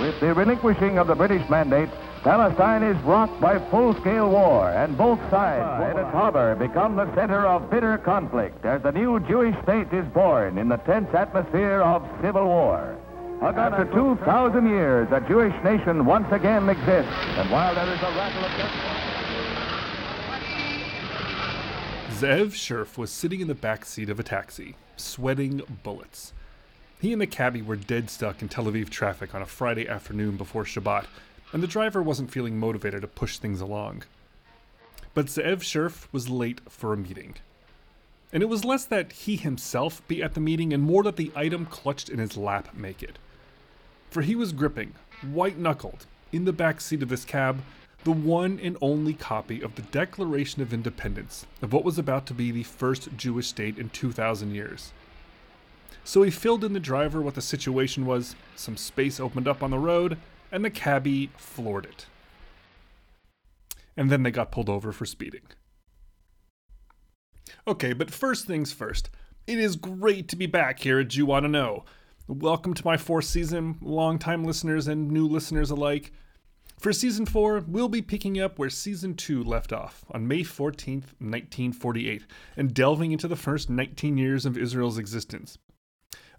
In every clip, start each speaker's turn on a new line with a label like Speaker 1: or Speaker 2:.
Speaker 1: With the relinquishing of the British mandate, Palestine is rocked by full-scale war, and both sides in its harbor become the center of bitter conflict as the new Jewish state is born in the tense atmosphere of civil war. After 2,000 years, a Jewish nation once again exists, and while there is a rattle of
Speaker 2: Zev Sherf was sitting in the back seat of a taxi, sweating bullets. He and the cabbie were dead stuck in Tel Aviv traffic on a Friday afternoon before Shabbat, and the driver wasn't feeling motivated to push things along. But Ze'ev Sherf was late for a meeting. And it was less that he himself be at the meeting and more that the item clutched in his lap make it. For he was gripping, white knuckled, in the back seat of this cab, the one and only copy of the Declaration of Independence of what was about to be the first Jewish state in 2,000 years. So he filled in the driver what the situation was, some space opened up on the road, and the cabbie floored it. And then they got pulled over for speeding. Okay, but first things first. It is great to be back here at Jew Oughta Know. Welcome to my fourth season, longtime listeners and new listeners alike. For season 4, we'll be picking up where season 2 left off on May 14th, 1948, and delving into the first 19 years of Israel's existence.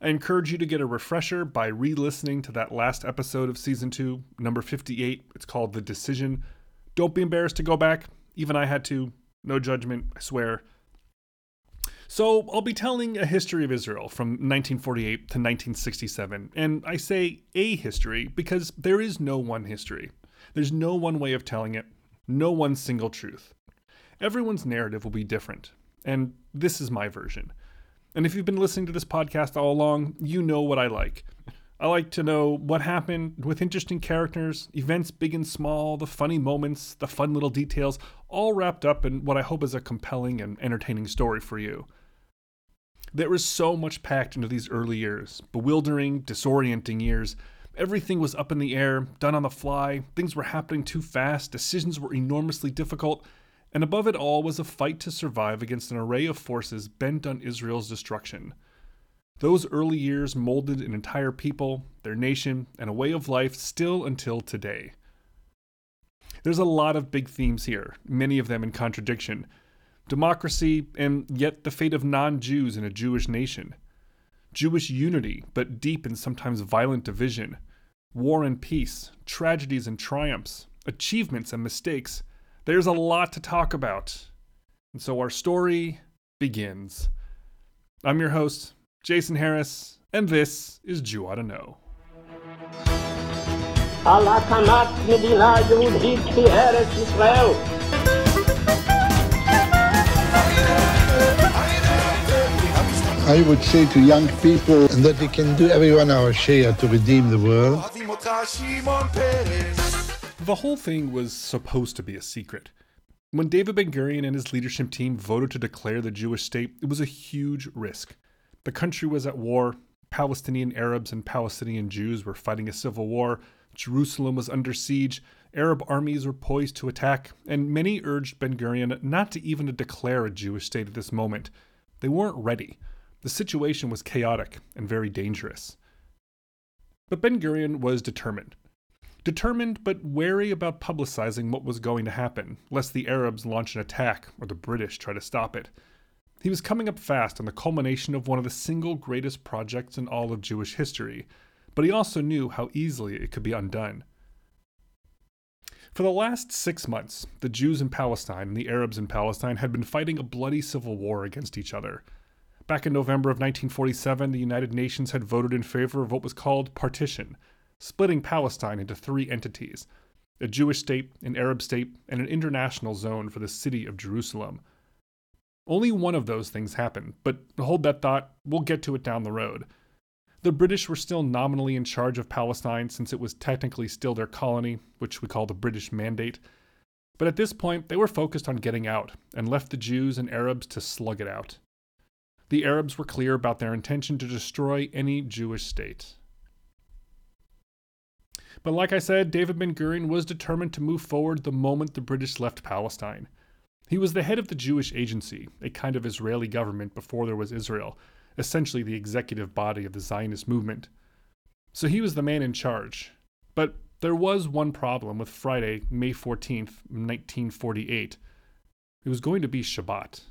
Speaker 2: I encourage you to get a refresher by re listening to that last episode of season 2, number 58. It's called The Decision. Don't be embarrassed to go back. Even I had to. No judgment, I swear. So, I'll be telling a history of Israel from 1948 to 1967. And I say a history because there is no one history. There's no one way of telling it, no one single truth. Everyone's narrative will be different, and this is my version. And if you've been listening to this podcast all along, you know what I like. I like to know what happened with interesting characters, events big and small, the funny moments, the fun little details, all wrapped up in what I hope is a compelling and entertaining story for you. There was so much packed into these early years bewildering, disorienting years Everything was up in the air, done on the fly, things were happening too fast, decisions were enormously difficult, and above it all was a fight to survive against an array of forces bent on Israel's destruction. Those early years molded an entire people, their nation, and a way of life still until today. There's a lot of big themes here, many of them in contradiction democracy, and yet the fate of non Jews in a Jewish nation. Jewish unity, but deep and sometimes violent division war and peace, tragedies and triumphs, achievements and mistakes. There's a lot to talk about. And so our story begins. I'm your host, Jason Harris, and this is Jew Oughta Know.
Speaker 3: I would say to young people that they can do everyone our share to redeem the world.
Speaker 2: The whole thing was supposed to be a secret. When David Ben Gurion and his leadership team voted to declare the Jewish state, it was a huge risk. The country was at war. Palestinian Arabs and Palestinian Jews were fighting a civil war. Jerusalem was under siege. Arab armies were poised to attack, and many urged Ben Gurion not to even declare a Jewish state at this moment. They weren't ready. The situation was chaotic and very dangerous. But Ben Gurion was determined. Determined but wary about publicizing what was going to happen, lest the Arabs launch an attack or the British try to stop it. He was coming up fast on the culmination of one of the single greatest projects in all of Jewish history, but he also knew how easily it could be undone. For the last six months, the Jews in Palestine and the Arabs in Palestine had been fighting a bloody civil war against each other. Back in November of 1947, the United Nations had voted in favor of what was called partition, splitting Palestine into three entities a Jewish state, an Arab state, and an international zone for the city of Jerusalem. Only one of those things happened, but hold that thought, we'll get to it down the road. The British were still nominally in charge of Palestine since it was technically still their colony, which we call the British Mandate. But at this point, they were focused on getting out and left the Jews and Arabs to slug it out the Arabs were clear about their intention to destroy any Jewish state. But like I said, David Ben Gurion was determined to move forward the moment the British left Palestine. He was the head of the Jewish Agency, a kind of Israeli government before there was Israel, essentially the executive body of the Zionist movement. So he was the man in charge. But there was one problem with Friday, May 14th, 1948. It was going to be Shabbat.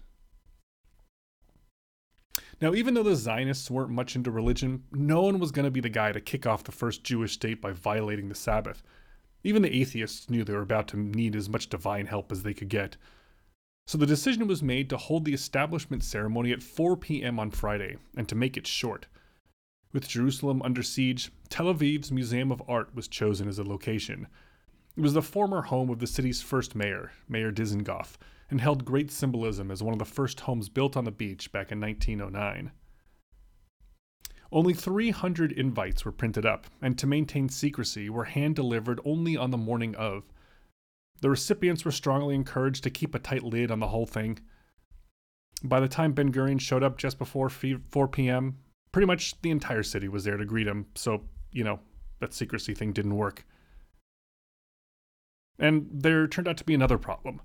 Speaker 2: Now, even though the Zionists weren't much into religion, no one was going to be the guy to kick off the first Jewish state by violating the Sabbath. Even the atheists knew they were about to need as much divine help as they could get. So the decision was made to hold the establishment ceremony at 4 p.m. on Friday, and to make it short. With Jerusalem under siege, Tel Aviv's Museum of Art was chosen as a location. It was the former home of the city's first mayor, Meir Dizengoff, and held great symbolism as one of the first homes built on the beach back in 1909. Only 300 invites were printed up, and to maintain secrecy, were hand delivered only on the morning of. The recipients were strongly encouraged to keep a tight lid on the whole thing. By the time Ben Gurion showed up just before 4 p.m., pretty much the entire city was there to greet him, so, you know, that secrecy thing didn't work. And there turned out to be another problem.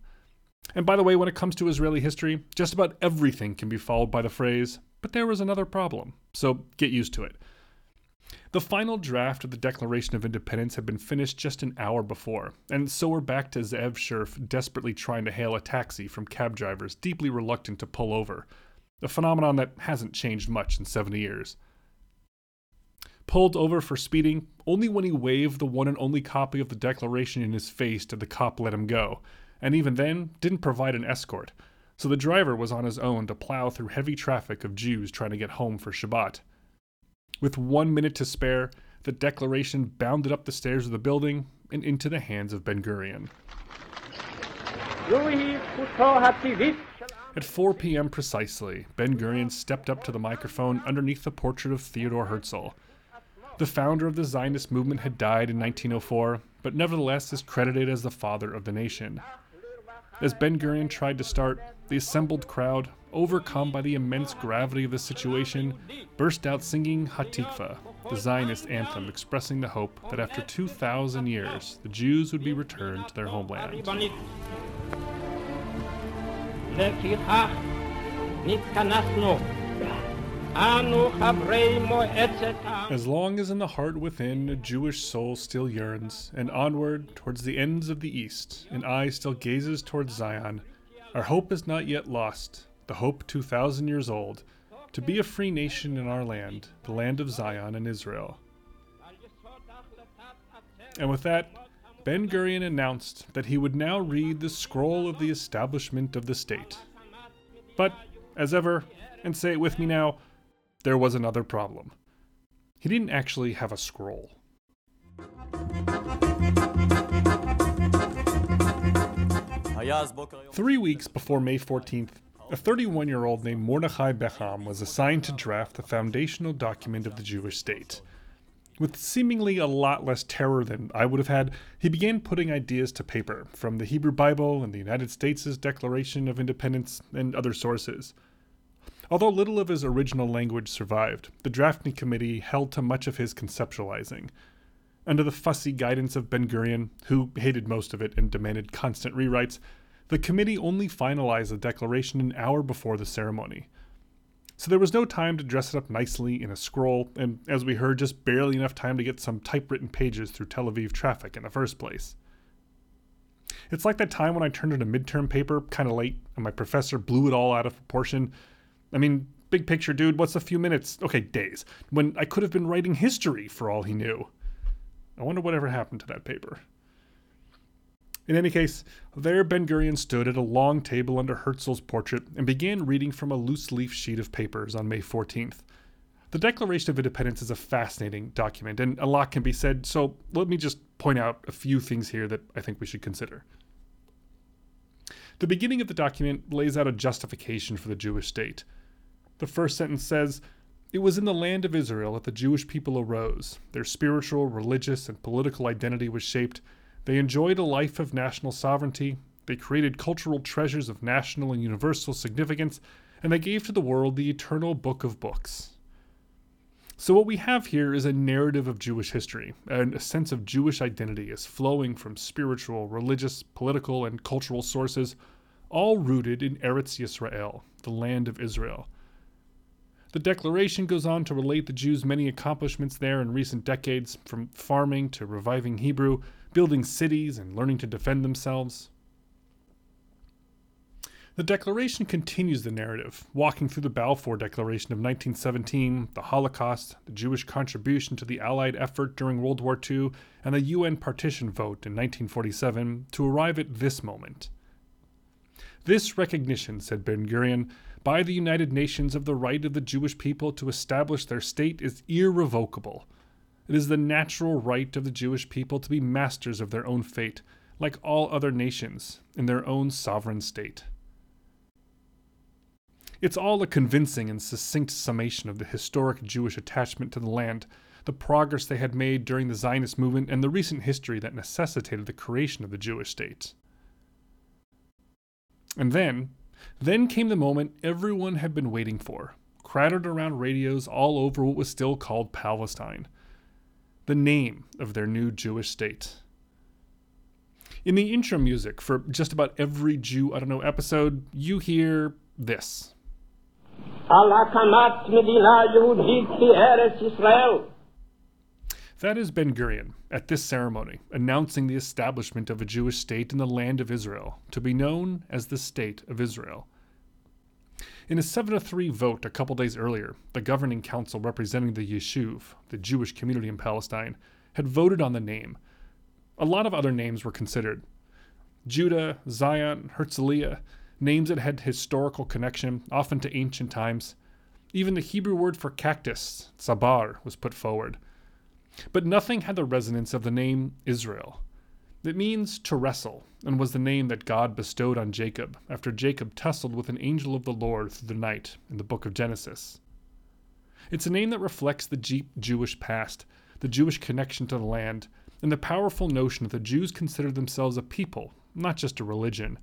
Speaker 2: And by the way, when it comes to Israeli history, just about everything can be followed by the phrase, but there was another problem, so get used to it. The final draft of the Declaration of Independence had been finished just an hour before, and so we're back to Zev Sherf desperately trying to hail a taxi from cab drivers deeply reluctant to pull over, a phenomenon that hasn't changed much in 70 years. Pulled over for speeding, only when he waved the one and only copy of the Declaration in his face did the cop let him go, and even then didn't provide an escort, so the driver was on his own to plow through heavy traffic of Jews trying to get home for Shabbat. With one minute to spare, the declaration bounded up the stairs of the building and into the hands of Ben Gurion. At 4 p.m. precisely, Ben Gurion stepped up to the microphone underneath the portrait of Theodore Herzl. The founder of the Zionist movement had died in 1904, but nevertheless is credited as the father of the nation. As Ben Gurion tried to start, the assembled crowd, overcome by the immense gravity of the situation, burst out singing Hatikva, the Zionist anthem expressing the hope that after 2,000 years, the Jews would be returned to their homeland. As long as in the heart within a Jewish soul still yearns, and onward towards the ends of the east, an eye still gazes towards Zion, our hope is not yet lost, the hope 2,000 years old, to be a free nation in our land, the land of Zion and Israel. And with that, Ben Gurion announced that he would now read the scroll of the establishment of the state. But, as ever, and say it with me now, there was another problem. He didn't actually have a scroll. Three weeks before May 14th, a 31 year old named Mordechai Beham was assigned to draft the foundational document of the Jewish state. With seemingly a lot less terror than I would have had, he began putting ideas to paper from the Hebrew Bible and the United States' Declaration of Independence and other sources. Although little of his original language survived, the drafting committee held to much of his conceptualizing. Under the fussy guidance of Ben Gurion, who hated most of it and demanded constant rewrites, the committee only finalized the declaration an hour before the ceremony. So there was no time to dress it up nicely in a scroll, and as we heard, just barely enough time to get some typewritten pages through Tel Aviv traffic in the first place. It's like that time when I turned in a midterm paper kind of late and my professor blew it all out of proportion I mean, big picture, dude, what's a few minutes? Okay, days. When I could have been writing history for all he knew. I wonder whatever happened to that paper. In any case, there Ben Gurion stood at a long table under Herzl's portrait and began reading from a loose leaf sheet of papers on May 14th. The Declaration of Independence is a fascinating document, and a lot can be said, so let me just point out a few things here that I think we should consider. The beginning of the document lays out a justification for the Jewish state. The first sentence says, It was in the land of Israel that the Jewish people arose. Their spiritual, religious, and political identity was shaped. They enjoyed a life of national sovereignty. They created cultural treasures of national and universal significance. And they gave to the world the eternal book of books. So, what we have here is a narrative of Jewish history, and a sense of Jewish identity as flowing from spiritual, religious, political, and cultural sources, all rooted in Eretz Yisrael, the land of Israel. The Declaration goes on to relate the Jews' many accomplishments there in recent decades, from farming to reviving Hebrew, building cities, and learning to defend themselves. The Declaration continues the narrative, walking through the Balfour Declaration of 1917, the Holocaust, the Jewish contribution to the Allied effort during World War II, and the UN partition vote in 1947 to arrive at this moment. This recognition, said Ben Gurion, by the United Nations of the right of the Jewish people to establish their state is irrevocable. It is the natural right of the Jewish people to be masters of their own fate, like all other nations, in their own sovereign state. It's all a convincing and succinct summation of the historic Jewish attachment to the land, the progress they had made during the Zionist movement, and the recent history that necessitated the creation of the Jewish state. And then, then came the moment everyone had been waiting for, crowded around radios all over what was still called Palestine the name of their new Jewish state. In the intro music for just about every Jew Oughta Know episode, you hear this. That is Ben Gurion at this ceremony, announcing the establishment of a Jewish state in the land of Israel, to be known as the State of Israel. In a 7 3 vote a couple days earlier, the governing council representing the Yishuv, the Jewish community in Palestine, had voted on the name. A lot of other names were considered Judah, Zion, Herzliya, names that had historical connection, often to ancient times. Even the Hebrew word for cactus, tzabar, was put forward. But nothing had the resonance of the name Israel. It means to wrestle, and was the name that God bestowed on Jacob after Jacob tussled with an angel of the Lord through the night in the book of Genesis. It's a name that reflects the deep Jewish past, the Jewish connection to the land, and the powerful notion that the Jews considered themselves a people, not just a religion,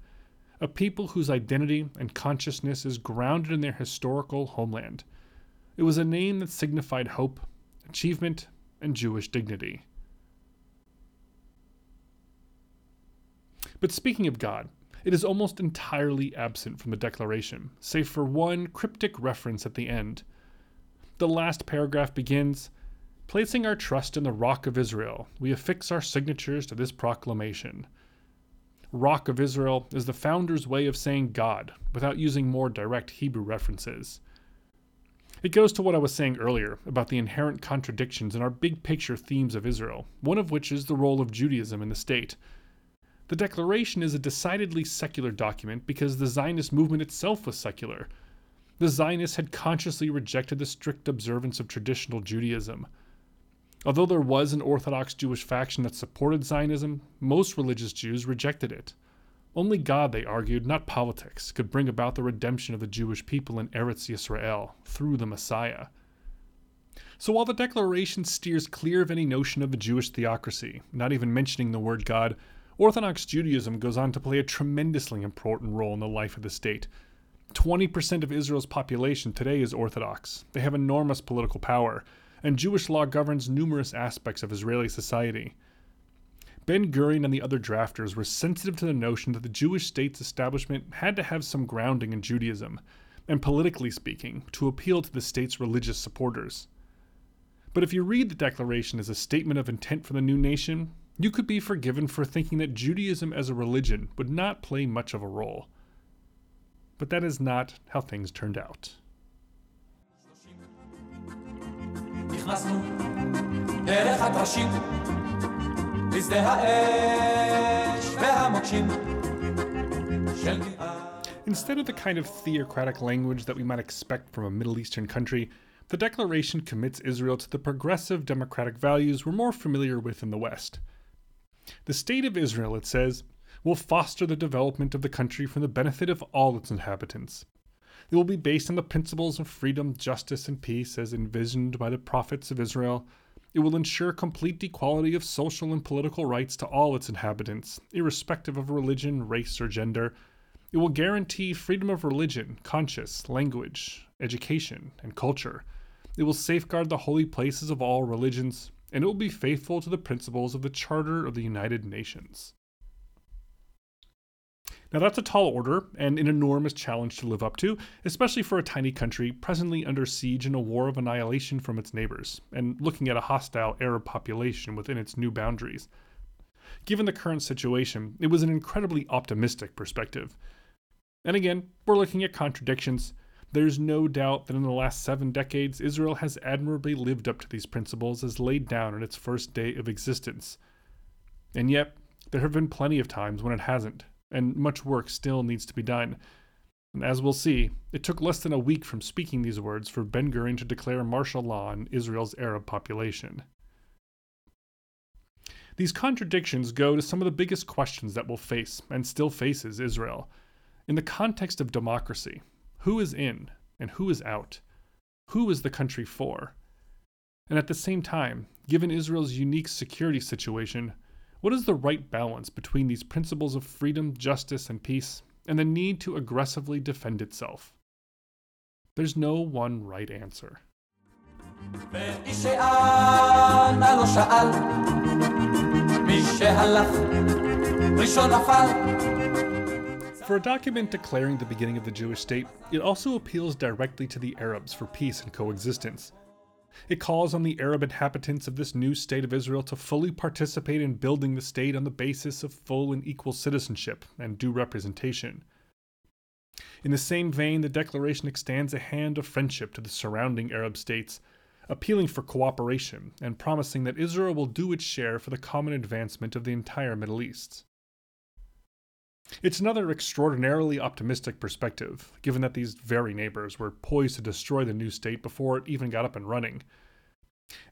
Speaker 2: a people whose identity and consciousness is grounded in their historical homeland. It was a name that signified hope, achievement, and Jewish dignity. But speaking of God, it is almost entirely absent from the Declaration, save for one cryptic reference at the end. The last paragraph begins Placing our trust in the Rock of Israel, we affix our signatures to this proclamation. Rock of Israel is the founder's way of saying God without using more direct Hebrew references. It goes to what I was saying earlier about the inherent contradictions in our big picture themes of Israel, one of which is the role of Judaism in the state. The Declaration is a decidedly secular document because the Zionist movement itself was secular. The Zionists had consciously rejected the strict observance of traditional Judaism. Although there was an Orthodox Jewish faction that supported Zionism, most religious Jews rejected it. Only God, they argued, not politics, could bring about the redemption of the Jewish people in Eretz Yisrael through the Messiah. So while the Declaration steers clear of any notion of a Jewish theocracy, not even mentioning the word God, Orthodox Judaism goes on to play a tremendously important role in the life of the state. 20% of Israel's population today is Orthodox. They have enormous political power and Jewish law governs numerous aspects of Israeli society. Ben Gurion and the other drafters were sensitive to the notion that the Jewish state's establishment had to have some grounding in Judaism, and politically speaking, to appeal to the state's religious supporters. But if you read the Declaration as a statement of intent for the new nation, you could be forgiven for thinking that Judaism as a religion would not play much of a role. But that is not how things turned out. Instead of the kind of theocratic language that we might expect from a Middle Eastern country, the Declaration commits Israel to the progressive democratic values we're more familiar with in the West. The State of Israel, it says, will foster the development of the country for the benefit of all its inhabitants. It will be based on the principles of freedom, justice, and peace as envisioned by the prophets of Israel. It will ensure complete equality of social and political rights to all its inhabitants, irrespective of religion, race, or gender. It will guarantee freedom of religion, conscience, language, education, and culture. It will safeguard the holy places of all religions, and it will be faithful to the principles of the Charter of the United Nations. Now, that's a tall order and an enormous challenge to live up to, especially for a tiny country presently under siege in a war of annihilation from its neighbors, and looking at a hostile Arab population within its new boundaries. Given the current situation, it was an incredibly optimistic perspective. And again, we're looking at contradictions. There's no doubt that in the last seven decades, Israel has admirably lived up to these principles as laid down in its first day of existence. And yet, there have been plenty of times when it hasn't, and much work still needs to be done. And as we'll see, it took less than a week from speaking these words for Ben Gurion to declare martial law on Israel's Arab population. These contradictions go to some of the biggest questions that will face, and still faces, Israel. In the context of democracy, who is in and who is out? Who is the country for? And at the same time, given Israel's unique security situation, what is the right balance between these principles of freedom, justice, and peace, and the need to aggressively defend itself? There's no one right answer. For a document declaring the beginning of the Jewish state, it also appeals directly to the Arabs for peace and coexistence. It calls on the Arab inhabitants of this new state of Israel to fully participate in building the state on the basis of full and equal citizenship and due representation. In the same vein, the declaration extends a hand of friendship to the surrounding Arab states, appealing for cooperation and promising that Israel will do its share for the common advancement of the entire Middle East. It's another extraordinarily optimistic perspective, given that these very neighbors were poised to destroy the new state before it even got up and running.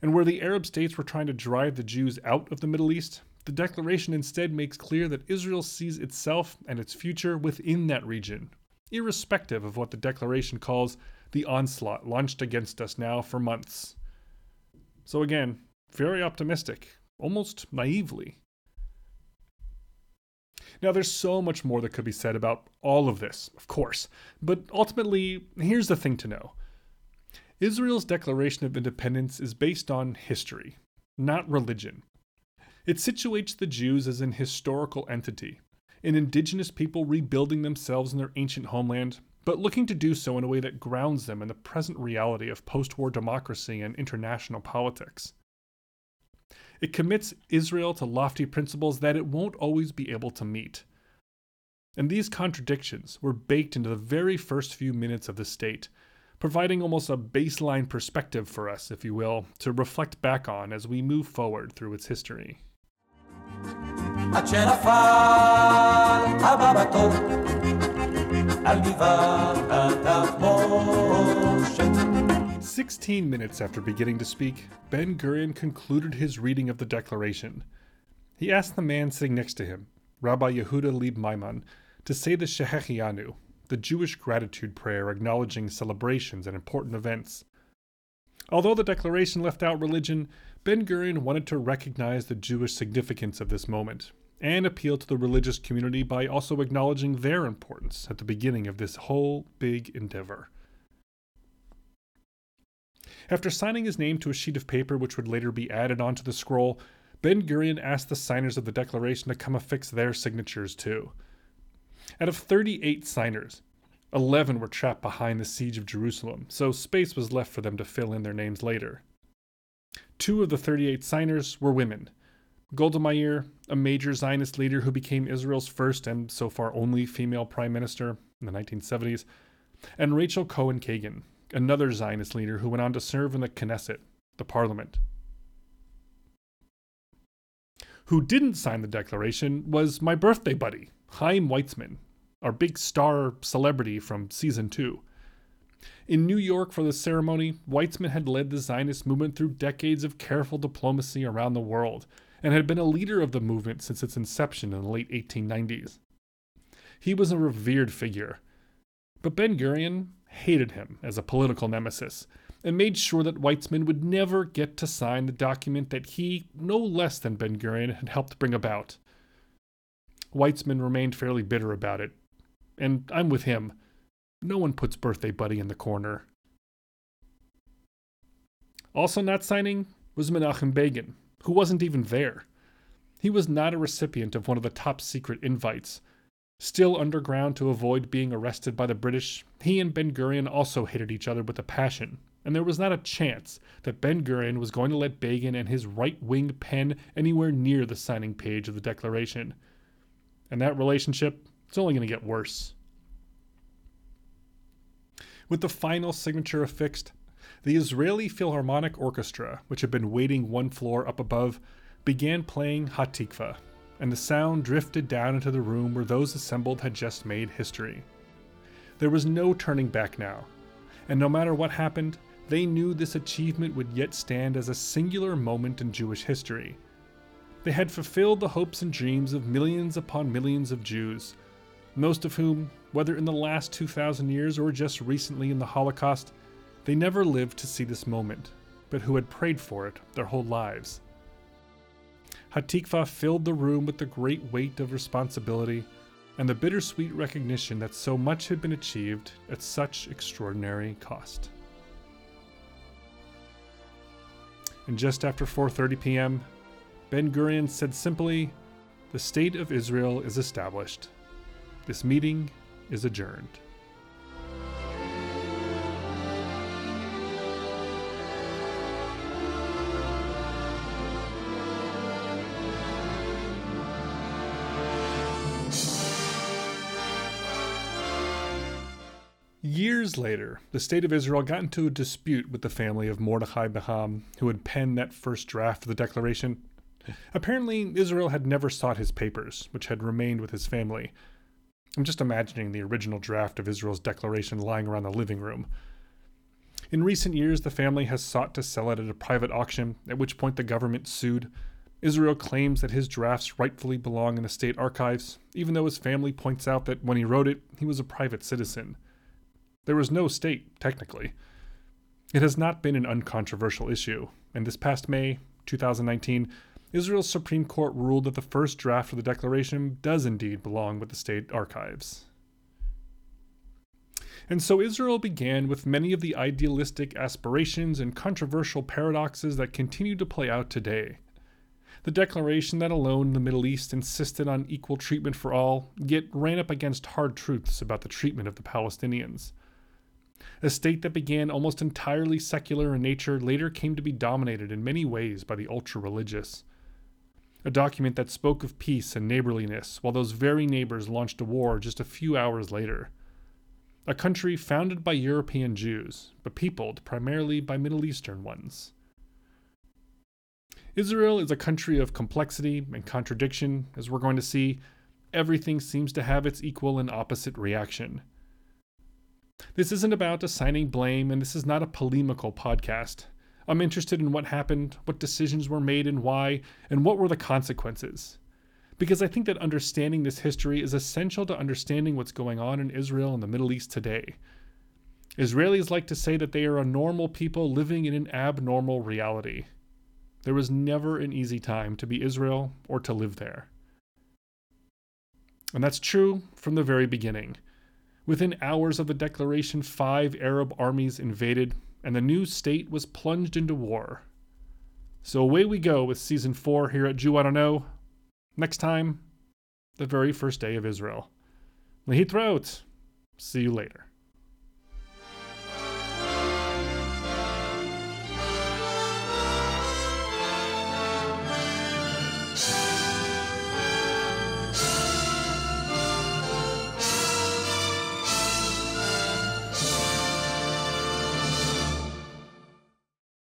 Speaker 2: And where the Arab states were trying to drive the Jews out of the Middle East, the declaration instead makes clear that Israel sees itself and its future within that region, irrespective of what the declaration calls the onslaught launched against us now for months. So, again, very optimistic, almost naively. Now, there's so much more that could be said about all of this, of course, but ultimately, here's the thing to know Israel's Declaration of Independence is based on history, not religion. It situates the Jews as an historical entity, an indigenous people rebuilding themselves in their ancient homeland, but looking to do so in a way that grounds them in the present reality of post war democracy and international politics. It commits Israel to lofty principles that it won't always be able to meet. And these contradictions were baked into the very first few minutes of the state, providing almost a baseline perspective for us, if you will, to reflect back on as we move forward through its history. 16 minutes after beginning to speak, Ben Gurion concluded his reading of the Declaration. He asked the man sitting next to him, Rabbi Yehuda Leib Maimon, to say the Shehecheyanu, the Jewish gratitude prayer acknowledging celebrations and important events. Although the Declaration left out religion, Ben Gurion wanted to recognize the Jewish significance of this moment and appeal to the religious community by also acknowledging their importance at the beginning of this whole big endeavor. After signing his name to a sheet of paper which would later be added onto the scroll, Ben Gurion asked the signers of the Declaration to come affix their signatures too. Out of 38 signers, 11 were trapped behind the siege of Jerusalem, so space was left for them to fill in their names later. Two of the 38 signers were women Golda Meir, a major Zionist leader who became Israel's first and so far only female prime minister in the 1970s, and Rachel Cohen Kagan, another Zionist leader who went on to serve in the Knesset, the parliament. Who didn't sign the declaration was my birthday buddy, Chaim Weizmann, our big star celebrity from season two. In New York for the ceremony, Weizmann had led the Zionist movement through decades of careful diplomacy around the world and had been a leader of the movement since its inception in the late 1890s. He was a revered figure. But Ben Gurion hated him as a political nemesis and made sure that Weizmann would never get to sign the document that he, no less than Ben Gurion, had helped bring about. Weizmann remained fairly bitter about it, and I'm with him. No one puts Birthday Buddy in the corner. Also not signing was Menachem Begin, who wasn't even there. He was not a recipient of one of the top secret invites, Still underground to avoid being arrested by the British, he and Ben Gurion also hated each other with a passion, and there was not a chance that Ben Gurion was going to let Begin and his right wing pen anywhere near the signing page of the Declaration. And that relationship is only going to get worse. With the final signature affixed, the Israeli Philharmonic Orchestra, which had been waiting one floor up above, began playing Hatikva, and the sound drifted down into the room where those assembled had just made history. There was no turning back now, and no matter what happened, they knew this achievement would yet stand as a singular moment in Jewish history. They had fulfilled the hopes and dreams of millions upon millions of Jews, most of whom, whether in the last 2,000 years or just recently in the Holocaust, they never lived to see this moment, but who had prayed for it their whole lives. Hatikva filled the room with the great weight of responsibility and the bittersweet recognition that so much had been achieved at such extraordinary cost. And just after 4:30 p.m., Ben Gurion said simply, "The state of Israel is established. This meeting is adjourned." Later, the state of Israel got into a dispute with the family of Mordechai Beham, who had penned that first draft of the Declaration. Apparently, Israel had never sought his papers, which had remained with his family. I'm just imagining the original draft of Israel's declaration lying around the living room. In recent years, the family has sought to sell it at a private auction, at which point the government sued. Israel claims that his drafts rightfully belong in the state archives, even though his family points out that when he wrote it, he was a private citizen. There was no state, technically. It has not been an uncontroversial issue, and this past May, 2019, Israel's Supreme Court ruled that the first draft of the Declaration does indeed belong with the state archives. And so Israel began with many of the idealistic aspirations and controversial paradoxes that continue to play out today. The declaration that alone the Middle East insisted on equal treatment for all, yet ran up against hard truths about the treatment of the Palestinians. A state that began almost entirely secular in nature later came to be dominated in many ways by the ultra religious. A document that spoke of peace and neighborliness while those very neighbors launched a war just a few hours later. A country founded by European Jews, but peopled primarily by Middle Eastern ones. Israel is a country of complexity and contradiction, as we're going to see. Everything seems to have its equal and opposite reaction. This isn't about assigning blame, and this is not a polemical podcast. I'm interested in what happened, what decisions were made, and why, and what were the consequences. Because I think that understanding this history is essential to understanding what's going on in Israel and the Middle East today. Israelis like to say that they are a normal people living in an abnormal reality. There was never an easy time to be Israel or to live there. And that's true from the very beginning. Within hours of the declaration, five Arab armies invaded, and the new state was plunged into war. So away we go with season four here at Jew Oughta Know. Next time, the very first day of Israel. Lehitraot. See you later.